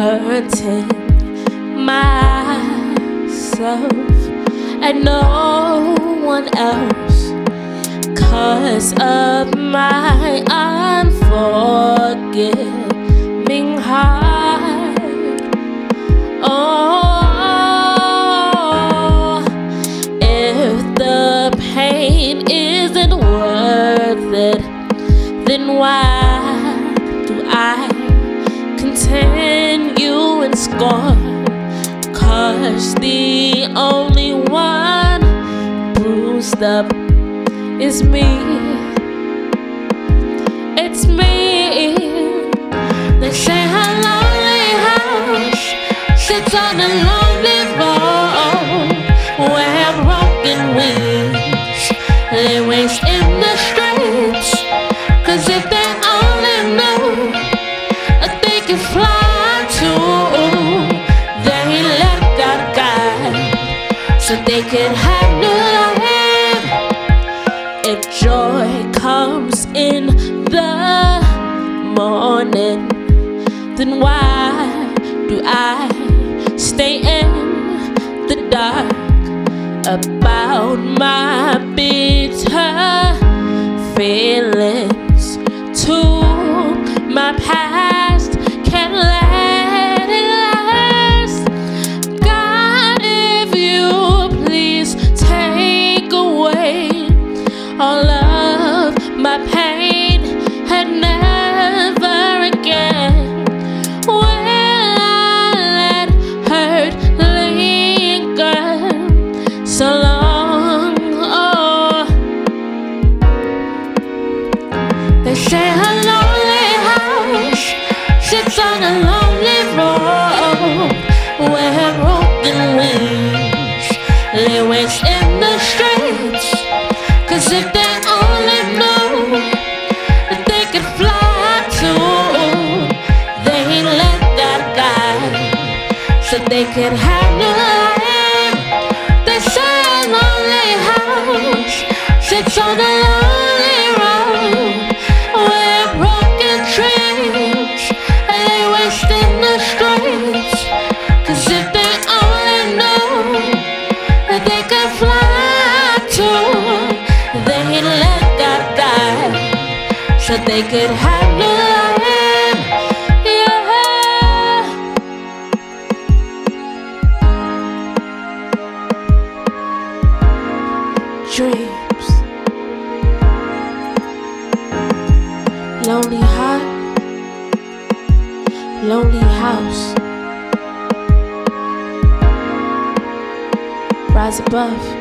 content myself and no one else cause of my unforgiving heart. Oh, if the pain isn't Cause the only one bruised up is me. So they could have new life. If joy comes in the morning, then why do I stay in the dark about my bitter feelings? To my past in the streets. Cause if they only knew that they could fly too, they let God guide so they could have new so they could have new life. Yeah. Dreams, lonely heart, lonely house. Rise above.